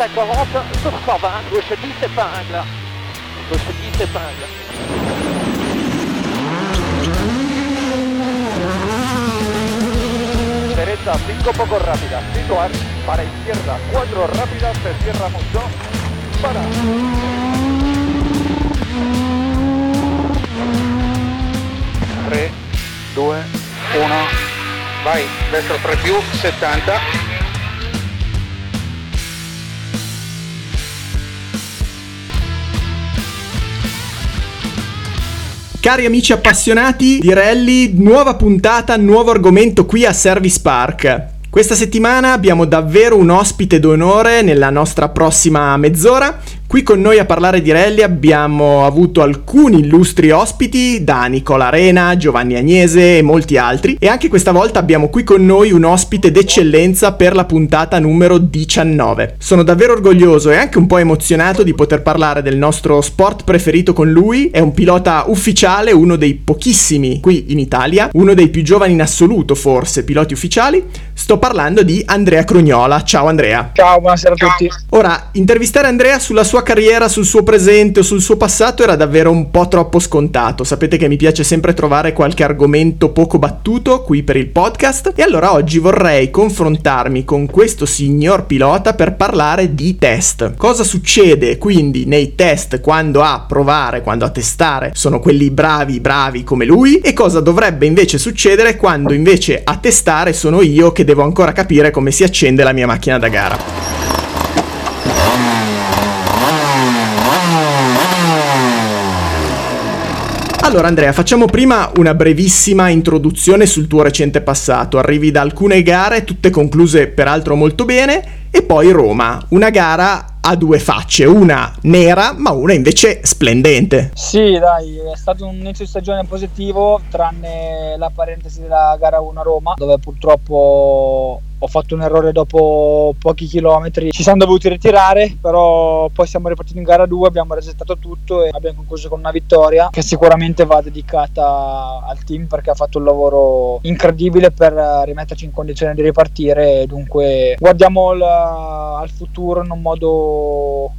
240 sur 120, gauche 10 épingle. Gauche 10 épingle. Derecha 5 poco rápida, situar, para izquierda 4 rápida, se cierra mucho, para. 3, 2, 1, vai, destro 3 più, 70. Cari amici appassionati di rally, nuova puntata, nuovo argomento qui a Service Park. Questa settimana abbiamo davvero un ospite d'onore nella nostra prossima mezz'ora. Qui con noi a parlare di rally abbiamo avuto alcuni illustri ospiti, da Nicola Arena, Giovanni Agnese e molti altri, e anche questa volta abbiamo qui con noi un ospite d'eccellenza per la puntata numero 19. Sono davvero orgoglioso e anche un po' emozionato di poter parlare del nostro sport preferito con lui, è un pilota ufficiale, uno dei pochissimi qui in Italia, uno dei più giovani in assoluto forse, piloti ufficiali. Sto parlando di Andrea Crugnola. Ciao Andrea. Ciao, buonasera a tutti. Ora, intervistare Andrea sulla sua carriera, sul suo presente o sul suo passato era davvero un po' troppo scontato. Sapete che mi piace sempre trovare qualche argomento poco battuto qui per il podcast e allora oggi vorrei confrontarmi con questo signor pilota per parlare di test. Cosa succede quindi nei test quando a provare, quando a testare sono quelli bravi, bravi come lui e cosa dovrebbe invece succedere quando invece a testare sono io che devo ancora capire come si accende la mia macchina da gara. Allora Andrea, facciamo prima una brevissima introduzione sul tuo recente passato. Arrivi da alcune gare, tutte concluse peraltro molto bene, e poi Roma, una gara a due facce, una nera ma una invece splendente. Sì, dai, è stato un inizio di stagione positivo, tranne la parentesi della gara 1 a Roma, dove purtroppo ho fatto un errore dopo pochi chilometri, ci siamo dovuti ritirare, però poi siamo ripartiti in gara 2, abbiamo resettato tutto e abbiamo concluso con una vittoria che sicuramente va dedicata al team perché ha fatto un lavoro incredibile per rimetterci in condizione di ripartire dunque guardiamo il, al futuro in un modo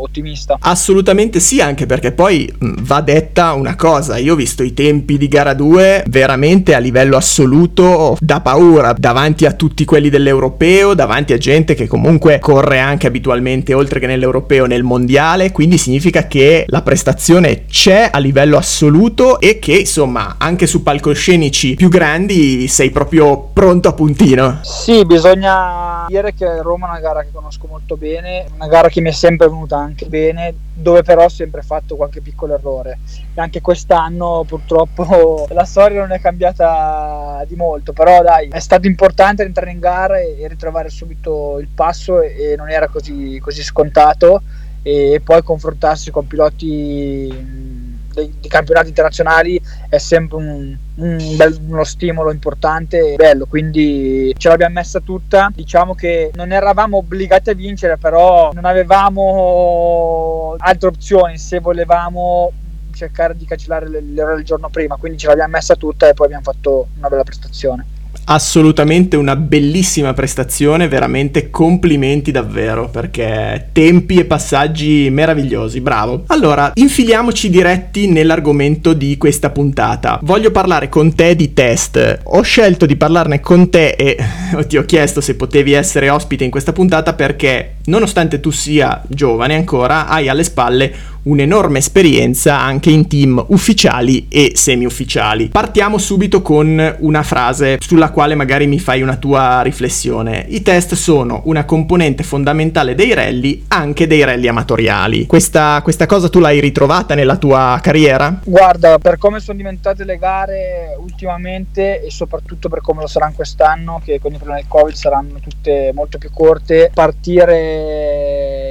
ottimista. Assolutamente sì, anche perché poi va detta una cosa, io ho visto i tempi di gara 2 veramente a livello assoluto da paura, davanti a tutti quelli dell'europeo, davanti a gente che comunque corre anche abitualmente oltre che nell'europeo nel mondiale, quindi significa che la prestazione c'è a livello assoluto e che insomma anche su palcoscenici più grandi sei proprio pronto a puntino. Sì, bisogna dire che Roma è una gara che conosco molto bene, una gara che mi è sempre venuta anche bene, dove però ho sempre fatto qualche piccolo errore. E anche quest'anno purtroppo la storia non è cambiata di molto, però dai, è stato importante entrare in gara e, ritrovare subito il passo e, non era così, così scontato e poi confrontarsi con piloti di campionati internazionali è sempre un, un bel, uno stimolo importante e bello, quindi ce l'abbiamo messa tutta. Diciamo che non eravamo obbligati a vincere, però non avevamo altre opzioni se volevamo cercare di cancellare l'errore il giorno prima, quindi ce l'abbiamo messa tutta e poi abbiamo fatto una bella prestazione assolutamente una bellissima prestazione, veramente complimenti davvero perché tempi e passaggi meravigliosi, bravo. Allora, infiliamoci diretti nell'argomento di questa puntata. Voglio parlare con te di test. Ho scelto di parlarne con te e ti ho chiesto se potevi essere ospite in questa puntata perché nonostante tu sia giovane ancora, hai alle spalle un'enorme esperienza anche in team ufficiali e semi-ufficiali. Partiamo subito con una frase sulla quale magari mi fai una tua riflessione. I test sono una componente fondamentale dei rally, anche dei rally amatoriali. Questa, questa cosa tu l'hai ritrovata nella tua carriera? Guarda, per come sono diventate le gare ultimamente e soprattutto per come lo saranno quest'anno, che con il problema del Covid saranno tutte molto più corte, partire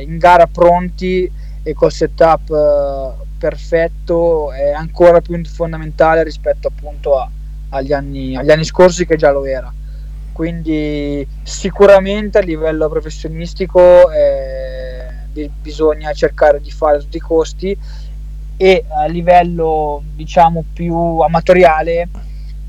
in gara pronti e col setup uh, perfetto è ancora più fondamentale rispetto appunto a, agli, anni, agli anni scorsi che già lo era. Quindi sicuramente a livello professionistico eh, bisogna cercare di fare tutti i costi e a livello diciamo più amatoriale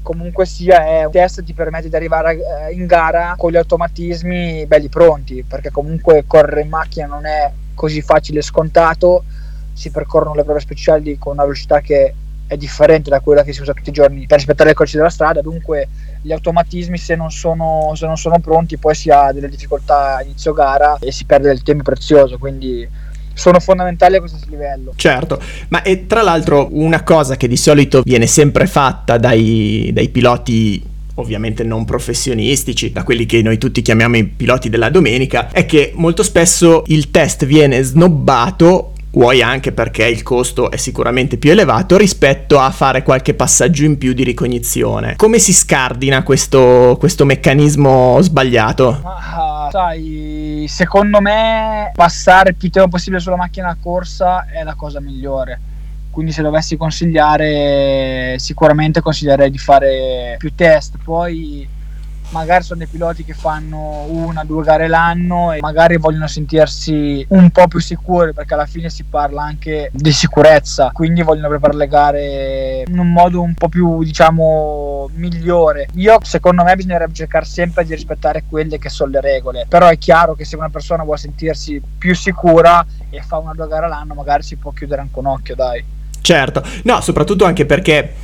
comunque sia è un test che ti permette di arrivare eh, in gara con gli automatismi belli pronti, perché comunque correre in macchina non è così facile e scontato, si percorrono le prove speciali con una velocità che è differente da quella che si usa tutti i giorni per rispettare le codici della strada, dunque gli automatismi se non, sono, se non sono pronti poi si ha delle difficoltà a inizio gara e si perde del tempo prezioso, quindi sono fondamentali a questo livello. Certo, ma e tra l'altro una cosa che di solito viene sempre fatta dai, dai piloti ovviamente non professionistici, da quelli che noi tutti chiamiamo i piloti della domenica, è che molto spesso il test viene snobbato vuoi anche perché il costo è sicuramente più elevato rispetto a fare qualche passaggio in più di ricognizione. Come si scardina questo, questo meccanismo sbagliato? Ah, sai, secondo me passare più tempo possibile sulla macchina a corsa è la cosa migliore. Quindi se dovessi consigliare, sicuramente consiglierei di fare più test. Poi magari sono dei piloti che fanno una due gare l'anno e magari vogliono sentirsi un po' più sicuri perché alla fine si parla anche di sicurezza quindi vogliono preparare le gare in un modo un po' più diciamo migliore. Io secondo me bisognerebbe cercare sempre di rispettare quelle che sono le regole però è chiaro che se una persona vuole sentirsi più sicura e fa una o due gare l'anno magari si può chiudere anche un occhio dai. Certo. No soprattutto anche perché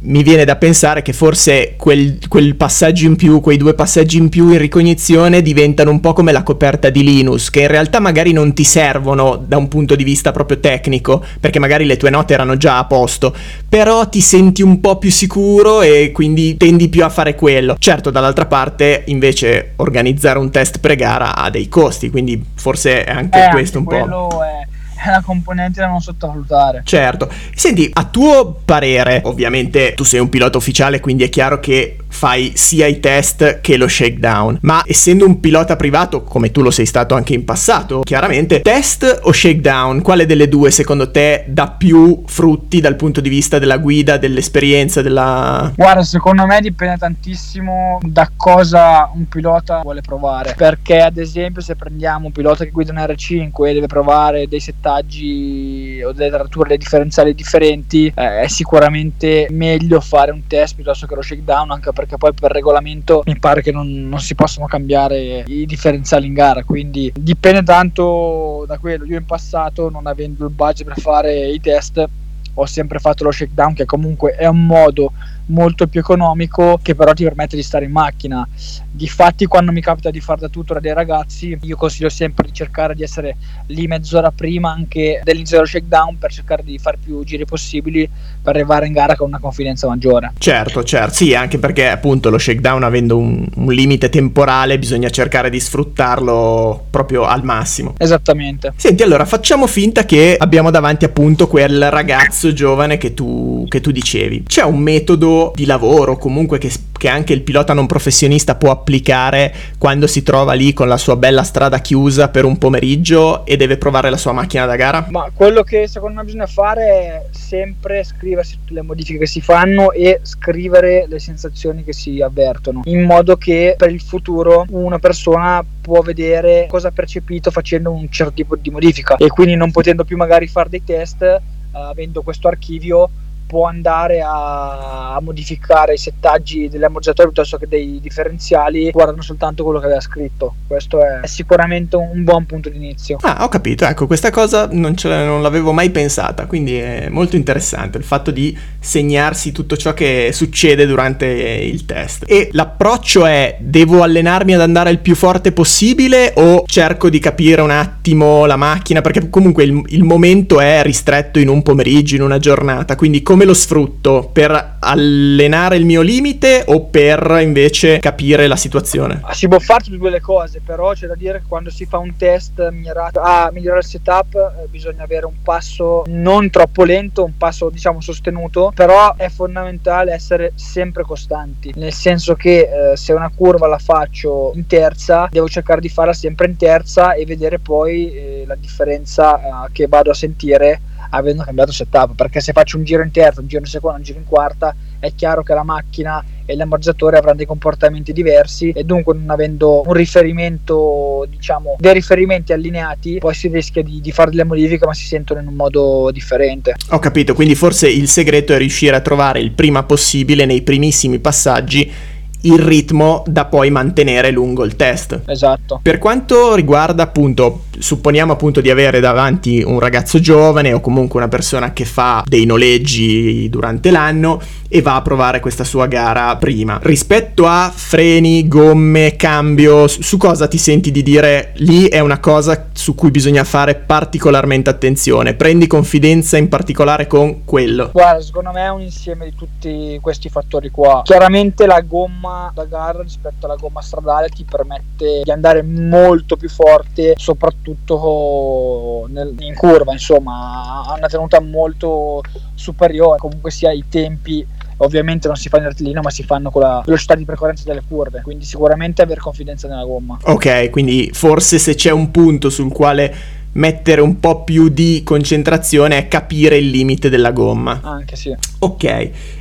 mi viene da pensare che forse quel, quel, passaggio in più, quei due passaggi in più in ricognizione diventano un po' come la coperta di Linus, che in realtà magari non ti servono da un punto di vista proprio tecnico, perché magari le tue note erano già a posto, però ti senti un po' più sicuro e quindi tendi più a fare quello. Certo, dall'altra parte invece organizzare un test pre-gara ha dei costi, quindi forse è anche eh, questo anche un po'. È è una componente da non sottovalutare. Certo. Senti, a tuo parere, ovviamente tu sei un pilota ufficiale, quindi è chiaro che fai sia i test che lo shakedown, ma essendo un pilota privato, come tu lo sei stato anche in passato, chiaramente, test o shakedown, quale delle due secondo te dà più frutti dal punto di vista della guida, dell'esperienza, della... Guarda, secondo me dipende tantissimo da cosa un pilota vuole provare, perché ad esempio se prendiamo un pilota che guida un R5 e deve provare dei settaggi o delle tratture differenziali differenti, eh, è sicuramente meglio fare un test piuttosto che lo shakedown, anche perché poi per regolamento mi pare che non, non si possono cambiare i differenziali in gara, quindi dipende tanto da quello. Io in passato, non avendo il budget per fare i test, ho sempre fatto lo shakedown che comunque è un modo molto più economico che però ti permette di stare in macchina. Difatti quando mi capita di fare da tutor dei ragazzi io consiglio sempre di cercare di essere lì mezz'ora prima anche dell'inizio dello shakedown per cercare di fare più giri possibili per arrivare in gara con una confidenza maggiore. Certo, certo, sì, anche perché appunto lo shakedown avendo un, un limite temporale bisogna cercare di sfruttarlo proprio al massimo. Esattamente. Senti, allora facciamo finta che abbiamo davanti appunto quel ragazzo giovane che tu, che tu dicevi. C'è un metodo di lavoro comunque che, che, anche il pilota non professionista può applicare quando si trova lì con la sua bella strada chiusa per un pomeriggio e deve provare la sua macchina da gara? Ma quello che secondo me bisogna fare è sempre scriversi tutte le modifiche che si fanno e scrivere le sensazioni che si avvertono in modo che per il futuro una persona può vedere cosa ha percepito facendo un certo tipo di modifica e quindi non potendo più magari fare dei test uh, avendo questo archivio può andare a, a modificare i settaggi degli ammortizzatori piuttosto che dei differenziali guardando soltanto quello che aveva scritto. Questo è sicuramente un buon punto di inizio. Ah, ho capito, ecco, questa cosa non, non l'avevo mai pensata, quindi è molto interessante il fatto di segnarsi tutto ciò che succede durante il test. E l'approccio è devo allenarmi ad andare il più forte possibile o cerco di capire un attimo la macchina perché comunque il, il momento è ristretto in un pomeriggio, in una giornata, quindi come come lo sfrutto? Per allenare il mio limite o per invece capire la situazione? Ah, si può fare tutte e due le cose, però c'è da dire che quando si fa un test mirato a migliorare il setup eh, bisogna avere un passo non troppo lento, un passo diciamo sostenuto, però è fondamentale essere sempre costanti, nel senso che eh, se una curva la faccio in terza, devo cercare di farla sempre in terza e vedere poi eh, la differenza eh, che vado a sentire avendo cambiato setup perché se faccio un giro in terza, un giro in seconda, un giro in quarta è chiaro che la macchina e gli ammortizzatori avranno dei comportamenti diversi e dunque non avendo un riferimento, diciamo, dei riferimenti allineati, poi si rischia di, di fare delle modifiche ma si sentono in un modo differente. Ho capito, quindi forse il segreto è riuscire a trovare il prima possibile nei primissimi passaggi il ritmo da poi mantenere lungo il test. Esatto. Per quanto riguarda appunto, supponiamo appunto di avere davanti un ragazzo giovane o comunque una persona che fa dei noleggi durante l'anno e va a provare questa sua gara prima. Rispetto a freni, gomme, cambio, su cosa ti senti di dire lì è una cosa su cui bisogna fare particolarmente attenzione? Prendi confidenza in particolare con quello? Guarda, secondo me è un insieme di tutti questi fattori qua. Chiaramente la gomma gomma da gara rispetto alla gomma stradale ti permette di andare molto più forte, soprattutto nel, in curva, insomma, ha una tenuta molto superiore, comunque sia i tempi ovviamente non si fa in rettilineo ma si fanno con la velocità di percorrenza delle curve quindi sicuramente avere confidenza nella gomma. Ok quindi forse se c'è un punto sul quale mettere un po' più di concentrazione è capire il limite della gomma. Anche sì. Ok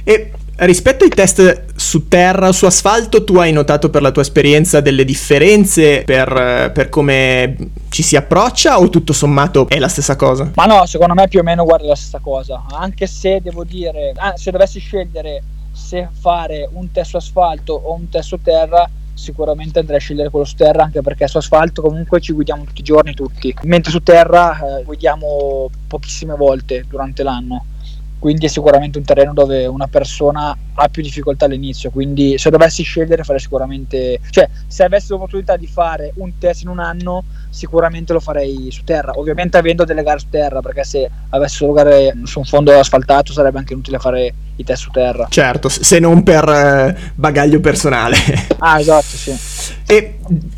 e Rispetto ai test su terra su asfalto, tu hai notato per la tua esperienza delle differenze per, per, come ci si approccia o tutto sommato è la stessa cosa? Ma no, secondo me più o meno guarda la stessa cosa, anche se devo dire, ah, se dovessi scegliere se fare un test su asfalto o un test su terra, sicuramente andrei a scegliere quello su terra anche perché su asfalto comunque ci guidiamo tutti i giorni tutti, mentre su terra eh, guidiamo pochissime volte durante l'anno quindi è sicuramente un terreno dove una persona ha più difficoltà all'inizio, quindi se dovessi scegliere farei sicuramente, cioè se avessi l'opportunità di fare un test in un anno sicuramente lo farei su terra, ovviamente avendo delle gare su terra, perché se avessi solo gare su un fondo asfaltato sarebbe anche inutile fare i test su terra. Certo, se non per eh, bagaglio personale. ah, esatto, sì. E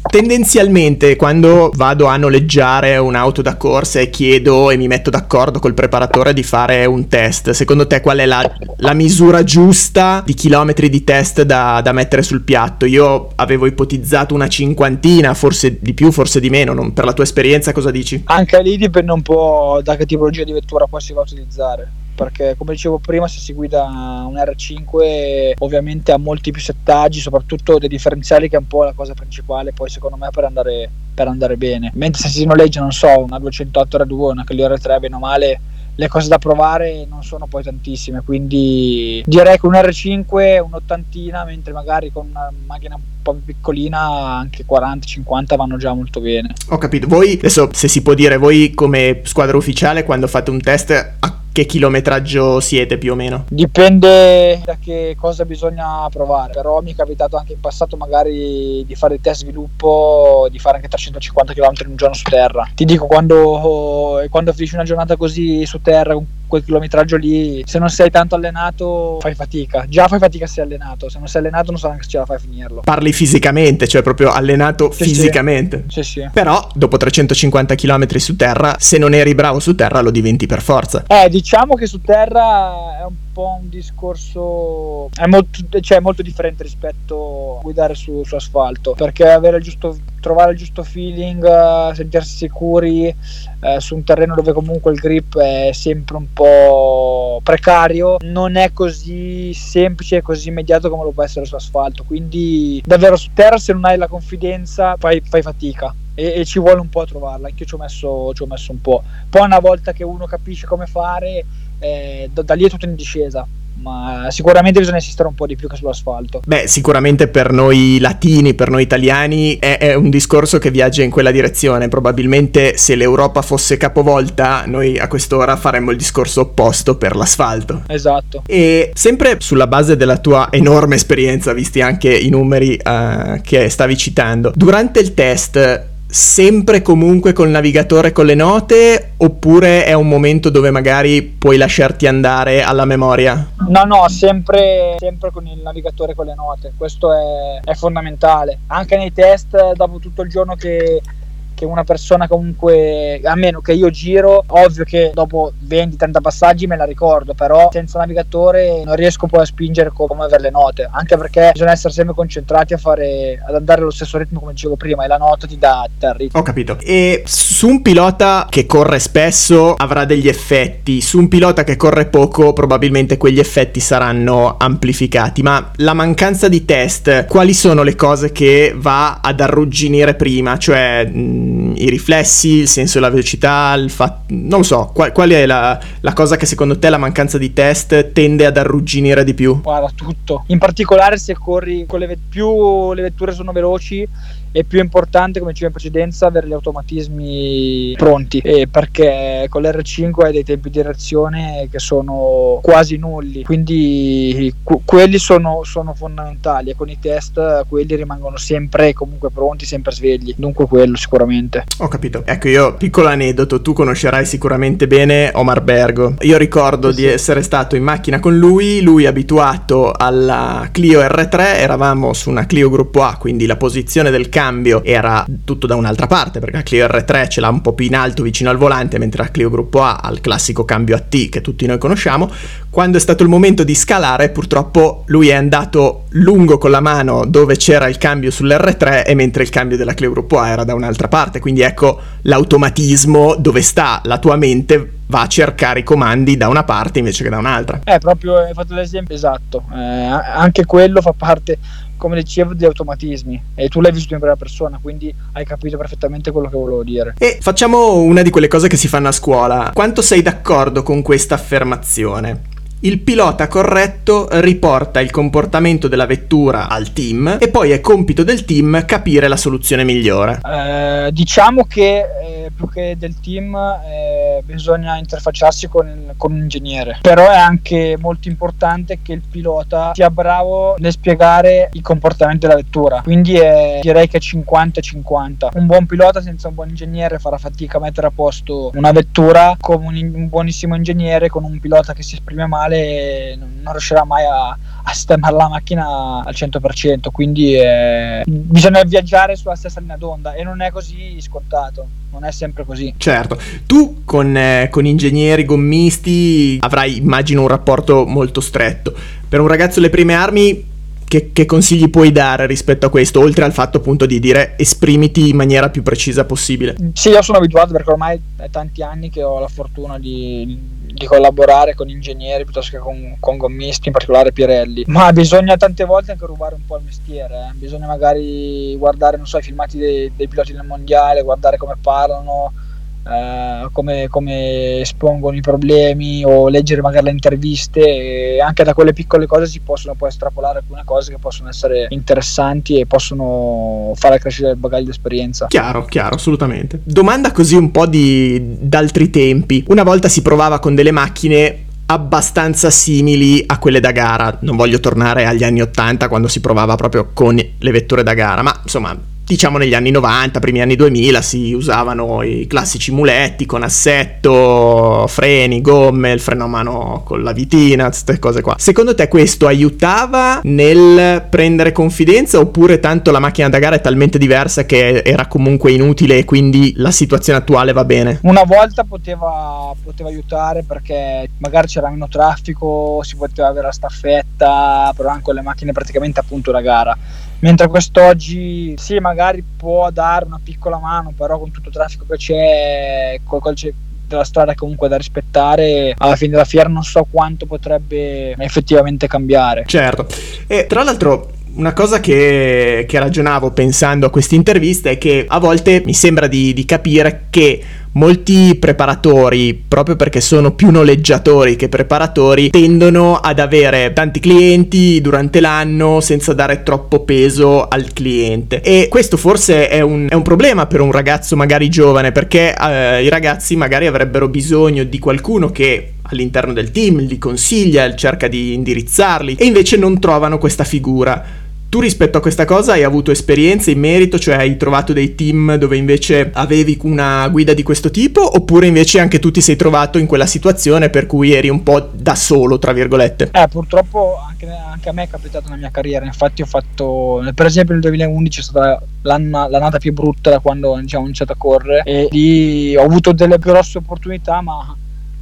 tendenzialmente quando vado a noleggiare un'auto da corsa e chiedo e mi metto d'accordo col preparatore di fare un test, secondo te qual è la, la misura giusta di chilometri di test da, da, mettere sul piatto? Io avevo ipotizzato una cinquantina, forse di più, forse di meno. Non, per la tua esperienza cosa dici? Anche lì dipende un po' da che tipologia di vettura poi si va a utilizzare perché come dicevo prima se si guida un R5 ovviamente ha molti più settaggi soprattutto dei differenziali che è un po' la cosa principale poi secondo me per andare, per andare bene. Mentre se si noleggia non so una 208 R2 una Clio R3 bene o male le cose da provare non sono poi tantissime quindi direi che un R5 un'ottantina mentre magari con una macchina un po' più piccolina anche 40-50 vanno già molto bene. Ho capito. Voi adesso se si può dire voi come squadra ufficiale quando fate un test a che chilometraggio siete più o meno? Dipende da che cosa bisogna provare, però mi è capitato anche in passato magari di fare il test sviluppo, di fare anche 350 km in un giorno su terra. Ti dico, quando, quando finisci una giornata così su terra, con quel chilometraggio lì, se non sei tanto allenato fai fatica. Già fai fatica se sei allenato, se non sei allenato non so neanche se ce la fai a finirlo. Parli fisicamente, cioè proprio allenato sì, fisicamente. Sì. sì, sì. Però dopo 350 km su terra, se non eri bravo su terra lo diventi per forza. Eh, diciamo che su terra è un po' un discorso è molto, cioè, molto differente rispetto a guidare su, su asfalto perché avere il giusto trovare il giusto feeling, uh, sentirsi sicuri uh, su un terreno dove comunque il grip è sempre un po' precario, non è così semplice e così immediato come lo può essere su asfalto. Quindi davvero su terra se non hai la confidenza fai, fai fatica. E, e, ci vuole un po' a trovarla, anche io ci ho, messo, ci ho messo un po'. Poi una volta che uno capisce come fare, eh, da, da lì è tutto in discesa ma sicuramente bisogna insistere un po' di più che sull'asfalto. Beh, sicuramente per noi latini, per noi italiani, è, è, un discorso che viaggia in quella direzione. Probabilmente se l'Europa fosse capovolta, noi a quest'ora faremmo il discorso opposto per l'asfalto. Esatto. E sempre sulla base della tua enorme esperienza, visti anche i numeri uh, che stavi citando, durante il test sempre comunque col navigatore con le note oppure è un momento dove magari puoi lasciarti andare alla memoria? No, no, sempre, sempre con il navigatore con le note, questo è, è fondamentale. Anche nei test, dopo tutto il giorno che, che una persona comunque, a meno che io giro, ovvio che dopo 20-30 passaggi me la ricordo, però senza navigatore non riesco poi a spingere come avere le note, anche perché bisogna essere sempre concentrati a fare, ad andare allo stesso ritmo come dicevo prima e la nota ti dà, ti dà il ritmo. Ho capito. E su un pilota che corre spesso avrà degli effetti, su un pilota che corre poco probabilmente quegli effetti saranno amplificati, ma la mancanza di test, quali sono le cose che va ad arrugginire prima? Cioè i riflessi, il senso della velocità, il fatto... non lo so, qual, qual è la, la, cosa che secondo te la mancanza di test tende ad arrugginire di più? Guarda, tutto. In particolare se corri con le vet- più le vetture sono veloci è più importante, come dicevo in precedenza, avere gli automatismi pronti eh, perché con l'R5 hai dei tempi di reazione che sono quasi nulli, quindi que- quelli sono, sono, fondamentali e con i test quelli rimangono sempre comunque pronti, sempre svegli, dunque quello sicuramente. Ho capito. Ecco io, piccolo aneddoto, tu conoscerai sicuramente bene Omar Bergo. Io ricordo sì. di essere stato in macchina con lui, lui abituato alla Clio R3, eravamo su una Clio gruppo A, quindi la posizione del cambio era tutto da un'altra parte, perché la Clio R3 ce l'ha un po' più in alto vicino al volante, mentre la Clio Gruppo A ha il classico cambio a T che tutti noi conosciamo. Quando è stato il momento di scalare, purtroppo lui è andato lungo con la mano dove c'era il cambio sull'R3 e mentre il cambio della Clio Gruppo A era da un'altra parte. Quindi ecco l'automatismo dove sta la tua mente va a cercare i comandi da una parte invece che da un'altra. Eh, proprio hai fatto l'esempio esatto. Eh, anche quello fa parte come dicevo, di automatismi e tu l'hai vissuto in prima persona, quindi hai capito perfettamente quello che volevo dire. E facciamo una di quelle cose che si fanno a scuola. Quanto sei d'accordo con questa affermazione? Il pilota corretto riporta il comportamento della vettura al team e poi è compito del team capire la soluzione migliore. Eh, diciamo che eh, più che del team eh, bisogna interfacciarsi con, il, con, un ingegnere, però è anche molto importante che il pilota sia bravo nel spiegare i comportamenti della vettura, quindi direi che è 50-50. Un buon pilota senza un buon ingegnere farà fatica a mettere a posto una vettura come un, un buonissimo ingegnere con un pilota che si esprime male male non riuscirà mai a, a sistemare la macchina al 100%, quindi eh, bisogna viaggiare sulla stessa linea d'onda e non è così scontato, non è sempre così. Certo, tu con, eh, con ingegneri, gommisti avrai immagino un rapporto molto stretto. Per un ragazzo alle prime armi che, che, consigli puoi dare rispetto a questo, oltre al fatto appunto di dire esprimiti in maniera più precisa possibile? Sì, io sono abituato perché ormai è tanti anni che ho la fortuna di, di collaborare con ingegneri piuttosto che con, con, gommisti, in particolare Pirelli. Ma bisogna tante volte anche rubare un po' il mestiere, eh. bisogna magari guardare, non so, i filmati dei, dei piloti del mondiale, guardare come parlano eh, come, come, espongono i problemi o leggere magari le interviste e anche da quelle piccole cose si possono poi estrapolare alcune cose che possono essere interessanti e possono fare crescere il bagaglio di esperienza. Chiaro, chiaro, assolutamente. Domanda così un po' di d'altri tempi. Una volta si provava con delle macchine abbastanza simili a quelle da gara. Non voglio tornare agli anni 80 quando si provava proprio con le vetture da gara, ma insomma diciamo negli anni 90, primi anni 2000 si usavano i classici muletti con assetto, freni, gomme, il freno a mano con la vitina, queste cose qua. Secondo te questo aiutava nel prendere confidenza oppure tanto la macchina da gara è talmente diversa che era comunque inutile e quindi la situazione attuale va bene? Una volta poteva, poteva aiutare perché magari c'era meno traffico, si poteva avere la staffetta, però anche con le macchine praticamente appunto da gara mentre quest'oggi sì magari può dare una piccola mano però con tutto il traffico che c'è qualcosa della strada comunque da rispettare alla fine della fiera non so quanto potrebbe effettivamente cambiare. Certo. E tra l'altro una cosa che, che, ragionavo pensando a queste interviste è che a volte mi sembra di, di capire che molti preparatori, proprio perché sono più noleggiatori che preparatori, tendono ad avere tanti clienti durante l'anno senza dare troppo peso al cliente. E questo forse è un, è un problema per un ragazzo magari giovane, perché eh, i ragazzi magari avrebbero bisogno di qualcuno che all'interno del team li consiglia, cerca di indirizzarli e invece non trovano questa figura Tu rispetto a questa cosa hai avuto esperienze in merito, cioè hai trovato dei team dove invece avevi una guida di questo tipo, oppure invece anche tu ti sei trovato in quella situazione per cui eri un po' da solo, tra virgolette? Eh, purtroppo anche, anche a me è capitato nella mia carriera, infatti ho fatto, per esempio nel 2011 è stata l'annata più brutta da quando diciamo, ho iniziato a correre. E lì ho avuto delle grosse opportunità ma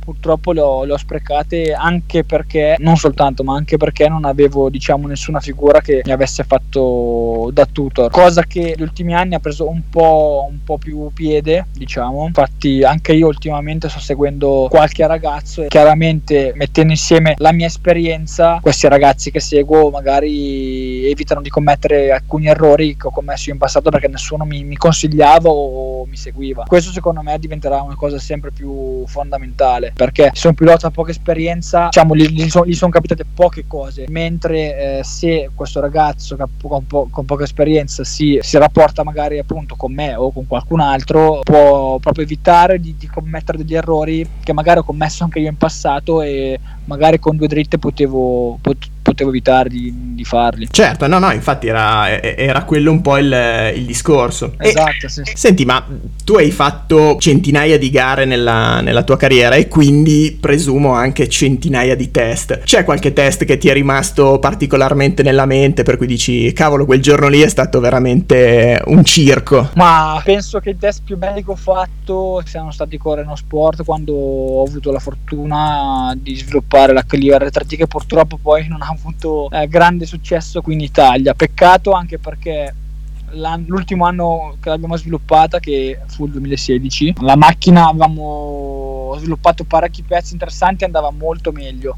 purtroppo le ho, le ho, sprecate anche perché, non soltanto, ma anche perché non avevo diciamo nessuna figura che mi avesse fatto da tutor, cosa che negli ultimi anni ha preso un po', un po' più piede, diciamo. Infatti anche io ultimamente sto seguendo qualche ragazzo e chiaramente mettendo insieme la mia esperienza, questi ragazzi che seguo magari evitano di commettere alcuni errori che ho commesso in passato perché nessuno mi, mi consigliava o mi seguiva. Questo secondo me diventerà una cosa sempre più fondamentale perché se un pilota ha poca esperienza, diciamo, gli, gli, sono, sono capitate poche cose, mentre eh, se questo ragazzo con, po- con poca esperienza si, si, rapporta magari appunto con me o con qualcun altro, può proprio evitare di, di commettere degli errori che magari ho commesso anche io in passato e magari con due dritte potevo, pot- potevo evitare di, di, farli. Certo, no, no, infatti era, era quello un po' il, il discorso. Esatto, e, sì. Senti, ma tu hai fatto centinaia di gare nella, nella, tua carriera e quindi presumo anche centinaia di test. C'è qualche test che ti è rimasto particolarmente nella mente per cui dici, cavolo, quel giorno lì è stato veramente un circo? Ma penso che i test più belli che ho fatto siano stati Coreno Sport quando ho avuto la fortuna di sviluppare la Clio R3T che purtroppo poi non ha avuto eh, grande successo qui in Italia. Peccato anche perché l'ultimo anno che l'abbiamo sviluppata, che fu il 2016, la macchina avevamo sviluppato parecchi pezzi interessanti e andava molto meglio.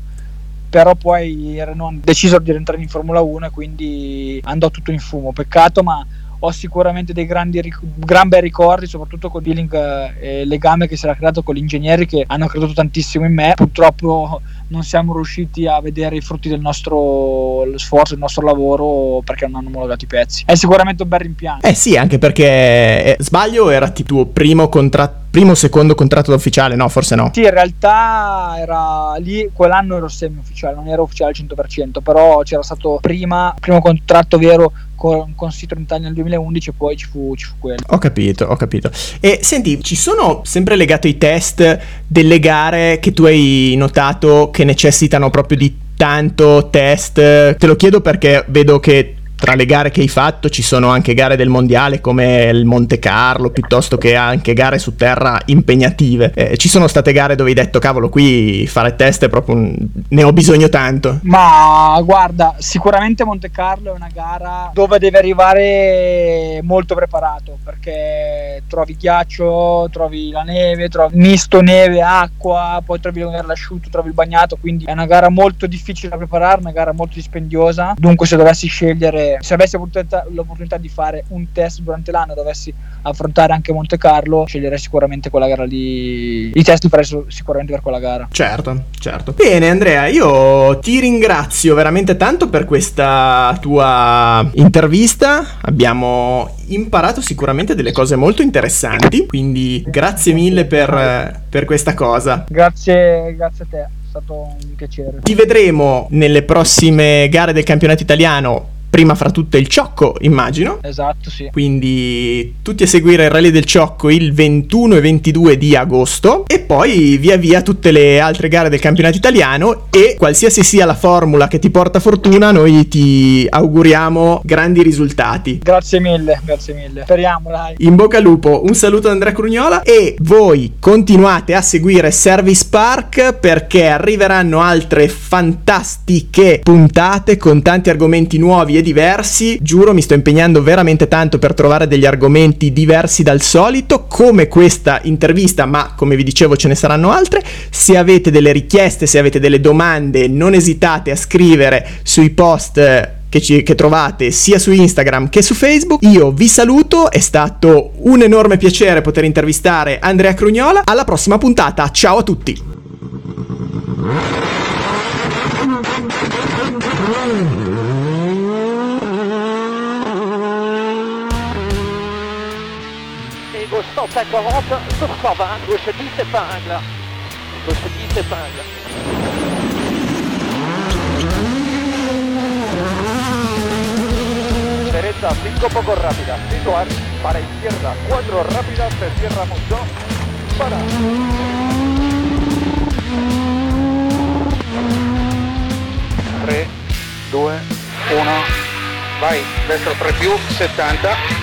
Però poi Renault deciso di rientrare in Formula 1 e quindi andò tutto in fumo. Peccato, ma ho sicuramente dei grandi, gran bei ricordi, soprattutto feeling eh, e legame che si era creato con gli ingegneri che hanno creduto tantissimo in me. Purtroppo non siamo riusciti a vedere i frutti del nostro sforzo, del nostro lavoro perché non hanno omologato i pezzi. È sicuramente un bel rimpianto. Eh sì, anche perché eh, sbaglio era tipo tuo primo contratto primo o secondo contratto ufficiale, no, forse no. Sì, in realtà era lì, quell'anno ero semi ufficiale, non ero ufficiale al 100%, però c'era stato prima, il primo contratto vero con, con Citroen Italia nel 2011 e poi ci fu, ci fu quello. Ho capito, ho capito. E senti, ci sono sempre legato ai test delle gare che tu hai notato che necessitano proprio di tanto test? Te lo chiedo perché vedo che tra le gare che hai fatto ci sono anche gare del mondiale come il Monte Carlo, piuttosto che anche gare su terra impegnative. Eh, ci sono state gare dove hai detto, cavolo, qui fare test è proprio un... ne ho bisogno tanto. Ma guarda, sicuramente Monte Carlo è una gara dove devi arrivare molto preparato perché trovi ghiaccio, trovi la neve, trovi misto neve, acqua, poi trovi l'asciutto, trovi il bagnato, quindi è una gara molto difficile da preparare, una gara molto dispendiosa. Dunque se dovessi scegliere se avessi l'opportunità, l'opportunità di fare un test durante l'anno e dovessi affrontare anche Monte Carlo, sceglierei sicuramente quella gara lì. I test li farei sicuramente per quella gara. Certo, certo. Bene, Andrea, io ti ringrazio veramente tanto per questa tua intervista. Abbiamo imparato sicuramente delle cose molto interessanti. Quindi grazie mille per, per questa cosa. Grazie, grazie a te. È stato un piacere. Ti vedremo nelle prossime gare del campionato italiano prima fra tutte il Ciocco, immagino. Esatto, sì. Quindi tutti a seguire il Rally del Ciocco il 21 e 22 di agosto e poi via via tutte le altre gare del campionato italiano e qualsiasi sia la formula che ti porta fortuna, noi ti auguriamo grandi risultati. Grazie mille, grazie mille. Speriamo, dai. In bocca al lupo, un saluto da Andrea Crugnola e voi continuate a seguire Service Park perché arriveranno altre fantastiche puntate con tanti argomenti nuovi e diversi. Giuro, mi sto impegnando veramente tanto per trovare degli argomenti diversi dal solito, come questa intervista, ma come vi dicevo ce ne saranno altre. Se avete delle richieste, se avete delle domande, non esitate a scrivere sui post che, ci, che, trovate sia su Instagram che su Facebook. Io vi saluto, è stato un enorme piacere poter intervistare Andrea Crugnola. Alla prossima puntata, ciao a tutti! Gauche 140 sur 120, gauche 10 épingle. Gauche 10 épingle. 5 poco rápida, situar, para izquierda, 4 rápida, se cierra mucho, para. 3, 2, 1, vai, destra 3 più, 70,